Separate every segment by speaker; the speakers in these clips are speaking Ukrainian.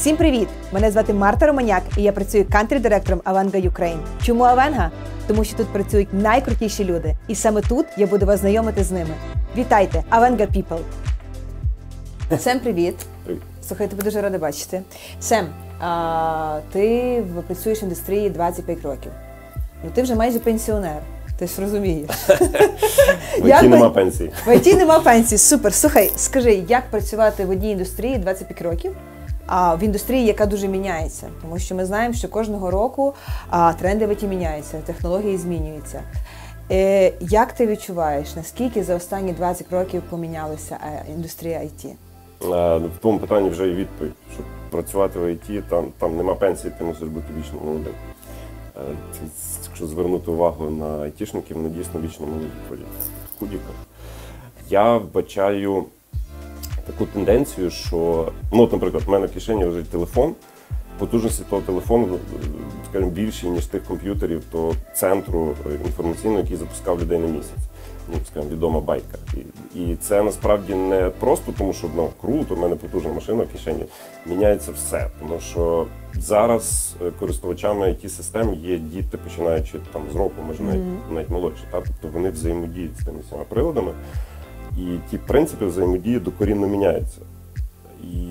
Speaker 1: Всім привіт! Мене звати Марта Романяк, і я працюю country-директором Avenga Ukraine. Чому Avenga? Тому що тут працюють найкрутіші люди, і саме тут я буду вас знайомити з ними. Вітайте, Avenga People! Сем, привіт!
Speaker 2: Привіт.
Speaker 1: Слухай, тебе дуже рада бачити. Сем, а, ти працюєш в індустрії 25 років. Ну ти вже майже пенсіонер. Ти ж розумієш.
Speaker 2: В ІТ нема пенсії.
Speaker 1: В ІТ нема пенсії. Супер. Слухай, скажи, як працювати в одній індустрії 25 років, в індустрії, яка дуже міняється? Тому що ми знаємо, що кожного року а, тренди в ІТ міняються, технології змінюються. Е, як ти відчуваєш, наскільки за останні 20 років помінялася е, індустрія ІТ?
Speaker 2: Е, В тому питанні вже є відповідь. Щоб працювати в ІТ, там, там нема пенсії, ти мусиш бути вічно молодим. Якщо звернути увагу на айтішників, вони дійсно вічно молоді ходять в худіках. Я вбачаю таку тенденцію, що, ну, от, наприклад, в мене в кишені лежить телефон. Потужності того телефону, скажімо, більші, ніж тих комп'ютерів, то центру інформаційного, який запускав людей на місяць. Ну, скажімо, відома байка. І, і це насправді не просто тому, що ну, круто, в мене потужна машина в кишені. Міняється все. Тому що зараз е, користувачами it систем є діти, починаючи там з року, може навіть, навіть молодші. Та? Тобто вони взаємодіють з тими всіма приладами. І ті принципи взаємодії докорінно міняються. І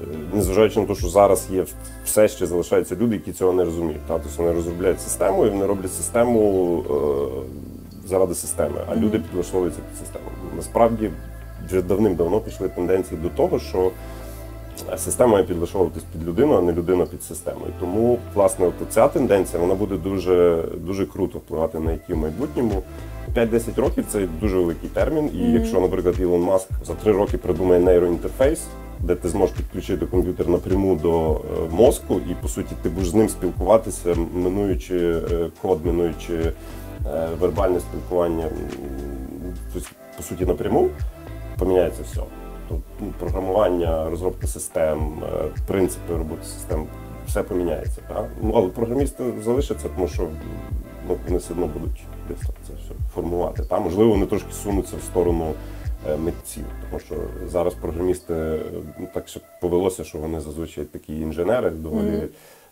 Speaker 2: е, незважаючи на те, що зараз є все ще залишаються люди, які цього не розуміють. Тобто вони розробляють систему і вони роблять систему е, заради системи, а люди підлаштовуються під систему. Насправді вже давним-давно пішли тенденції до того, що система підлаштовуватись під людину, а не людина під систему. І тому, власне, от ця тенденція вона буде дуже, дуже круто впливати на які в майбутньому. 5-10 років це дуже великий термін. І якщо, наприклад, Ілон Маск за 3 роки придумає нейроінтерфейс, де ти зможеш підключити комп'ютер напряму до е, мозку, і по суті ти будеш з ним спілкуватися, минуючи е, код, минуючи е, вербальне спілкування, тобто, по суті, напряму, поміняється все. Тобто програмування, розробка систем, е, принципи роботи систем, все поміняється. Так? Ну, але програмісти залишаться, тому що ну, вони все одно будуть десь це все формувати. Та? Можливо, вони трошки сунуться в сторону е, митців, тому що зараз програмісти е, ну, так ще повелося, що вони зазвичай такі інженери доволі.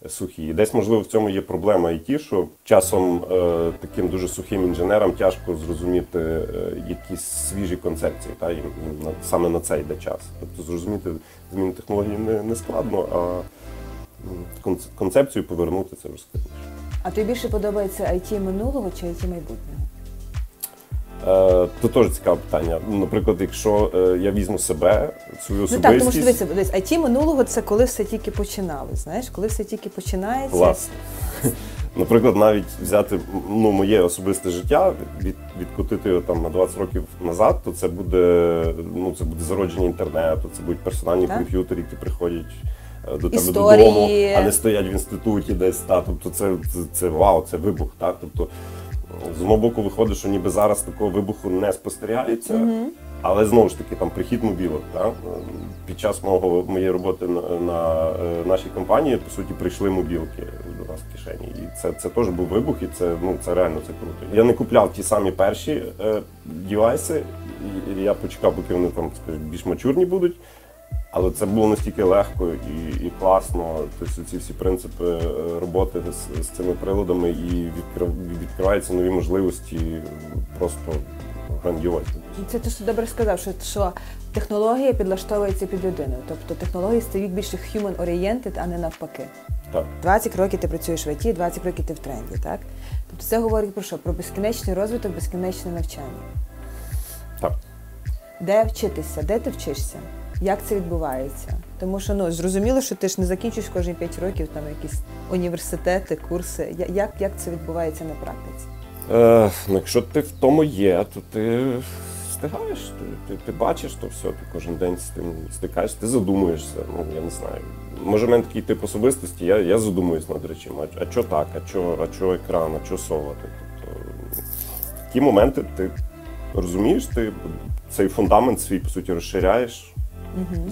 Speaker 2: Сухі. Десь, можливо, в цьому є проблема і ті, що часом е, таким дуже сухим інженерам тяжко зрозуміти е, якісь свіжі концепції, та, і на, саме на це йде час. Тобто зрозуміти зміну технології не, не складно, а концепцію повернути це вже складніше.
Speaker 1: А тобі більше подобається IT минулого чи IT майбутнього?
Speaker 2: Е, то теж цікаве питання. Ну, Наприклад, якщо е, я візьму себе, свою
Speaker 1: Ну
Speaker 2: особистість,
Speaker 1: так, тому що дивися, дивись, IT минулого це коли все тільки починали. Знаєш, коли все тільки починається.
Speaker 2: Власне. Наприклад, навіть взяти ну, моє особисте життя, від, відкотити його там на 20 років назад, то це буде, ну, це буде зародження інтернету, це будуть персональні
Speaker 1: Так.
Speaker 2: комп'ютери, які приходять е, до тебе
Speaker 1: Історії.
Speaker 2: додому, а не стоять в інституті десь. Та, тобто це, це, це вау, це вибух. Та, тобто, з одного боку виходить, що ніби зараз такого вибуху не спостерігається. Але знову ж таки, там прихід мобілок. Та? Під час мого моєї роботи на, на е, нашій компанії по суті прийшли мобілки до нас в кишені. І це, це теж був вибух, і це ну це реально це круто. Я не купляв ті самі перші е, девайси, і я почекав, поки вони там скажімо, більш мачурні будуть. Але це було настільки легко і, і класно. Тобто ці всі принципи е, роботи з, з цими приладами і відкрив, відкриваються нові можливості просто грандіозні.
Speaker 1: Це ти що добре сказав, що, що технологія підлаштовується під людину. Тобто технології стають більше human-oriented, а не навпаки.
Speaker 2: Так.
Speaker 1: 20 років ти працюєш в ІТ, 20 років ти в тренді, так? Тобто це говорить про що? Про безкінечний розвиток, безкінечне навчання.
Speaker 2: Так.
Speaker 1: Де вчитися? Де ти вчишся? Як це відбувається? Тому що ну зрозуміло, що ти ж не закінчуєш кожні 5 років там якісь університети, курси. Як, як це відбувається на практиці?
Speaker 2: Е, ну, якщо ти в тому є, то ти встигаєш, ти, ти, ти бачиш то все, ти кожен день з тим стикаєшся, ти задумуєшся. Ну я не знаю. Може, в мене такий тип особистості, я, я задумуюсь над речима. А, що так, а що, а що екран, а що совати? Тобто в такі моменти ти розумієш, ти цей фундамент свій по суті розширяєш.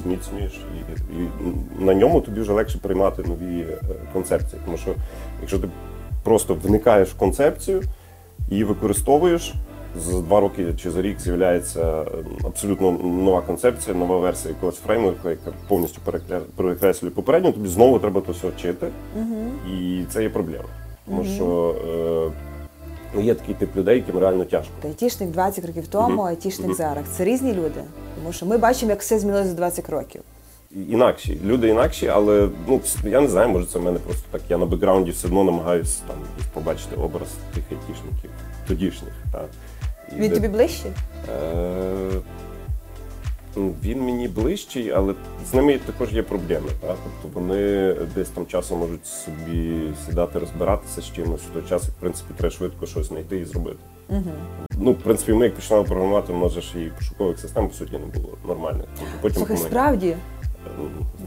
Speaker 2: Зміцнюєш, і, і на ньому тобі вже легше приймати нові е, концепції. Тому що якщо ти просто вникаєш в концепцію, її використовуєш, за два роки чи за рік з'являється е, абсолютно нова концепція, нова версія якогось фреймворку, яка повністю перекреслює попередню, тобі знову треба то все вчити. І це є проблема. Тому що е, є такий тип людей, яким реально тяжко.
Speaker 1: Айтішник 20 років тому,
Speaker 2: Мгм.
Speaker 1: айтішник
Speaker 2: Мгм.
Speaker 1: зараз. Це різні люди. Тому що ми бачимо, як все змінилося за 20 років.
Speaker 2: інакші. Люди інакші, але ну я не знаю, може це в мене просто так. Я на бекграунді все одно намагаюся там побачити образ тих айтішників, тодішніх. Так. І
Speaker 1: Він
Speaker 2: де-
Speaker 1: тобі ближче?
Speaker 2: Е, ну, Він мені ближчий, але з ними також є проблеми. Так? Тобто вони десь там часом можуть собі сідати, розбиратися з чимось, в той час, як в принципі, треба швидко щось знайти і зробити.
Speaker 1: Угу.
Speaker 2: Ну, в принципі, ми як починали програмувати, у нас же ж і пошукових систем, по суті, не було нормальних. Тобто Потім
Speaker 1: Слухай,
Speaker 2: коли,
Speaker 1: справді,
Speaker 2: е,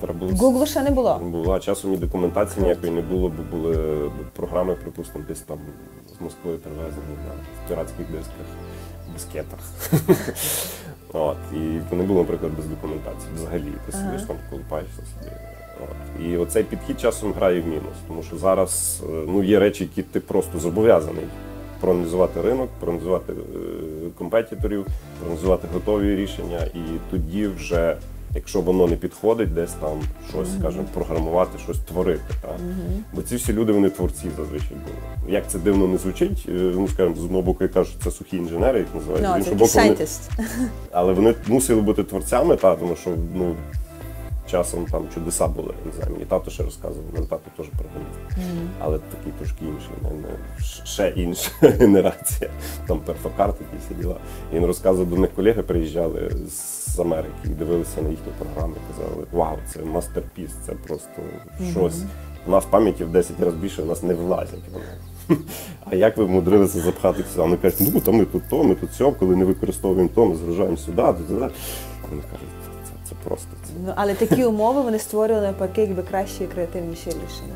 Speaker 1: в Google ще не було.
Speaker 2: була часом і документації ніякої не було, бо були програми, припустимо, десь там з Москви привезені на піратських дисках, дискетах. От, і не було, наприклад, без документації. Взагалі, ти
Speaker 1: Ага.
Speaker 2: сидиш там, колупаєшся собі. От. І оцей підхід часом грає в мінус, тому що зараз е, ну, є речі, які ти просто зобов'язаний проаналізувати ринок, проаналізувати е, компетиторів, проаналізувати готові рішення, і тоді вже. Якщо воно не підходить, десь там щось, скажімо, програмувати, щось творити. Так? Бо ці всі люди, вони творці зазвичай були. Як це дивно не звучить, е, ну скажімо, з одного боку я кажу, що це сухі інженери, їх називають, з
Speaker 1: Ну, це
Speaker 2: іншого боку, вони, але вони мусили бути творцями, та, тому що ну, часом там чудеса були. Не знаю, мені тато ще розказував, мене тато теж програміст. Але такий трошки інший, не, не, ще інша генерація. Там перфокарти ті всі діла. І він розказував, до них колеги приїжджали з Америки і дивилися на їхні програми, казали, вау, це мастерпіс, це просто щось. У нас пам'яті в 10 разів більше, у нас не влазять вони. А як ви вмудрилися запхати сюди? Вони кажуть, ну то ми тут то, ми тут сьо, коли не використовуємо то, ми згружаємо сюди, туди. Вони кажуть, це, просто це.
Speaker 1: Ну, але такі умови вони створювали навпаки, якби кращі і креативніші рішення.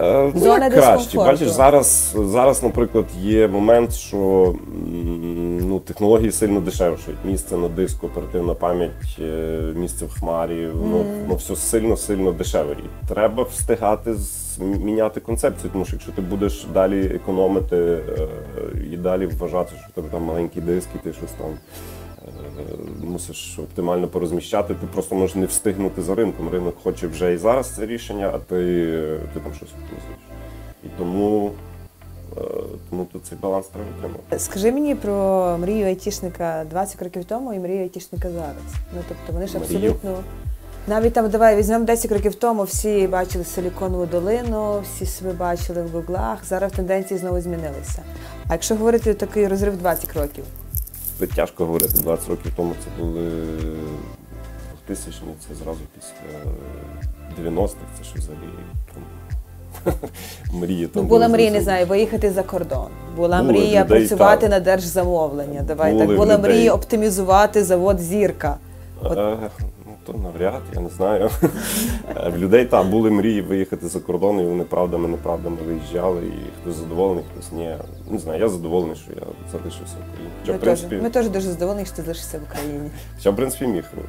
Speaker 2: Е, ну,
Speaker 1: Зона
Speaker 2: як краще. Бачиш, зараз, зараз, наприклад, є момент, що ну, технології сильно дешевшують. Місце на диску, оперативна пам'ять, е, місце в хмарі, ну, ну все сильно-сильно дешеве. Треба встигати міняти концепцію, тому що якщо ти будеш далі економити е, і далі вважати, що в тебе там маленький диск, і ти щось там. Е, Мусиш оптимально порозміщати, ти просто можеш не встигнути за ринком. Ринок хоче вже і зараз це рішення, а ти, ти там щось оптимізуєш. І тому, е, тому тут цей баланс треба витримати.
Speaker 1: Скажи мені про мрію айтішника 20 років тому і мрію айтішника зараз. Ну тобто вони ж абсолютно. Навіть там давай візьмемо 10 років тому, всі бачили Силіконову долину, всі себе бачили в гуглах. Зараз тенденції знову змінилися. А якщо говорити такий розрив 20 років,
Speaker 2: Це тяжко говорити. 20 років тому це були 2000 це зразу після 90-х, це ж взагалі там, мрії.
Speaker 1: ну
Speaker 2: Там
Speaker 1: була
Speaker 2: були
Speaker 1: мрія, не знаю, виїхати за кордон. Була
Speaker 2: Були
Speaker 1: мрія
Speaker 2: людей,
Speaker 1: працювати
Speaker 2: так.
Speaker 1: на держзамовлення. Давай
Speaker 2: Були
Speaker 1: так була
Speaker 2: людей.
Speaker 1: мрія оптимізувати завод зірка. От-
Speaker 2: Ну, то навряд, я не знаю. Е, В людей так, були мрії виїхати за кордон, і вони правдами, неправдами виїжджали, і хтось задоволений, хтось ні. Не знаю, я задоволений, що я залишився в Україні. Хоча,
Speaker 1: Ми
Speaker 2: в
Speaker 1: теж, ми теж дуже задоволені, що ти залишишся в Україні.
Speaker 2: хоча, в принципі, міг, е,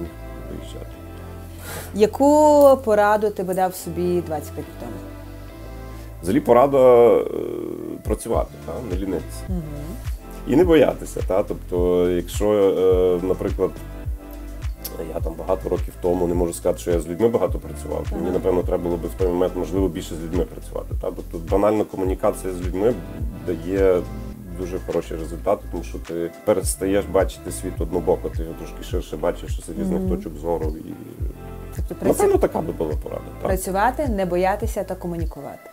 Speaker 2: міг виїжджати.
Speaker 1: Яку пораду ти би дав собі 20 років тому?
Speaker 2: Взагалі порада е, працювати, та, не лінитися. І не боятися. Та? Тобто, якщо, наприклад, я там багато років тому не можу сказати, що я з людьми багато працював, мені, напевно, треба було би в той момент, можливо, більше з людьми працювати. Та? Тобто банальна комунікація з людьми дає дуже хороші результати, тому що ти перестаєш бачити світ однобоко, ти його трошки ширше бачиш з різних точок зору. І...
Speaker 1: Тобто працю...
Speaker 2: Напевно, така би була порада. Так.
Speaker 1: працювати, не боятися та комунікувати.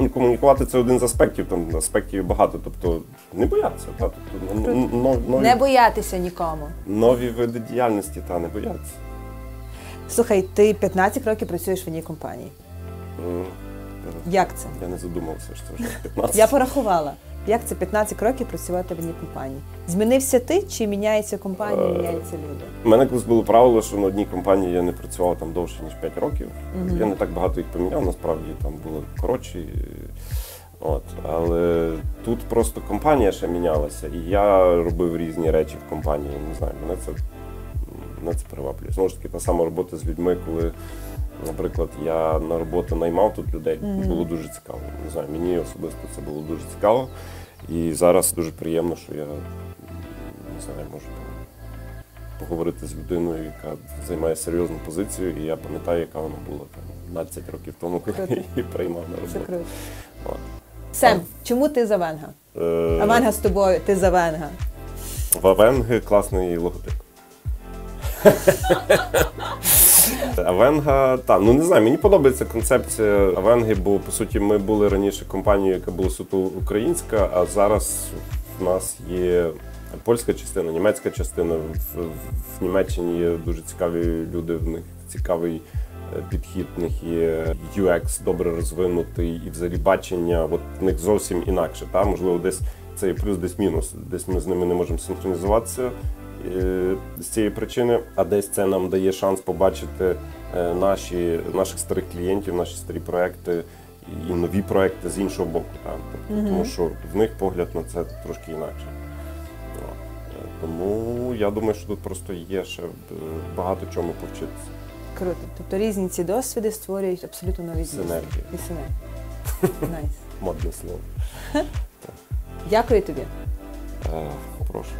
Speaker 2: Ну, комунікувати це один з аспектів, там аспектів багато. Тобто не боятися, та, тобто, н- н- нові,
Speaker 1: Не боятися нікому.
Speaker 2: нові види діяльності, та не боятися.
Speaker 1: Слухай, ти 15 років працюєш в одній компанії.
Speaker 2: М,
Speaker 1: Як це?
Speaker 2: Я не задумався, що це вже 15.
Speaker 1: Я порахувала. Як це 15 років працювати в одній компанії? Змінився ти чи міняється компанія,
Speaker 2: Е,
Speaker 1: міняються люди?
Speaker 2: У мене колись було правило, що на одній компанії я не працював там довше, ніж 5 років. Я не так багато їх поміняв, насправді там були коротші. От. Але тут просто компанія ще мінялася, і я робив різні речі в компанії. Не знаю, мене це, мене це приваблює. Знову ж таки, та сама робота з людьми, коли, наприклад, я на роботу наймав тут людей, було дуже цікаво. Не знаю, мені особисто це було дуже цікаво. І зараз дуже приємно, що я не знаю, можу поговорити з людиною, яка займає серйозну позицію, і я пам'ятаю, яка вона була там 15 років тому, коли
Speaker 1: Круто.
Speaker 2: я її приймав на
Speaker 1: Це
Speaker 2: роботу.
Speaker 1: круто.
Speaker 2: От.
Speaker 1: Сем, чому ти за Венга?
Speaker 2: Е,
Speaker 1: А Венга з тобою, ти за Венга.
Speaker 2: В Авенги класний логотип. Авенга, так, ну не знаю, мені подобається концепція Авенги, бо по суті ми були раніше компанією, яка була суто українська, а зараз в нас є польська частина, німецька частина. В, в Німеччині є дуже цікаві люди, в них цікавий е, підхід, в них є UX добре розвинутий і взагалі бачення, от в них зовсім інакше. Та? Можливо, десь це є плюс, десь мінус. Десь ми з ними не можемо синхронізуватися е, з цієї причини, а десь це нам дає шанс побачити е, наші, наших старих клієнтів, наші старі проекти і нові проекти з іншого боку. Та? Тобто, Тому що в них погляд на це трошки інакше. Е, Тому я думаю, що тут просто є ще е, багато чому повчитися.
Speaker 1: Круто. Тобто різні ці досвіди створюють абсолютно нові.
Speaker 2: Синергія.
Speaker 1: І синергія. Nice.
Speaker 2: Модне слово.
Speaker 1: Дякую тобі.
Speaker 2: Е, прошу.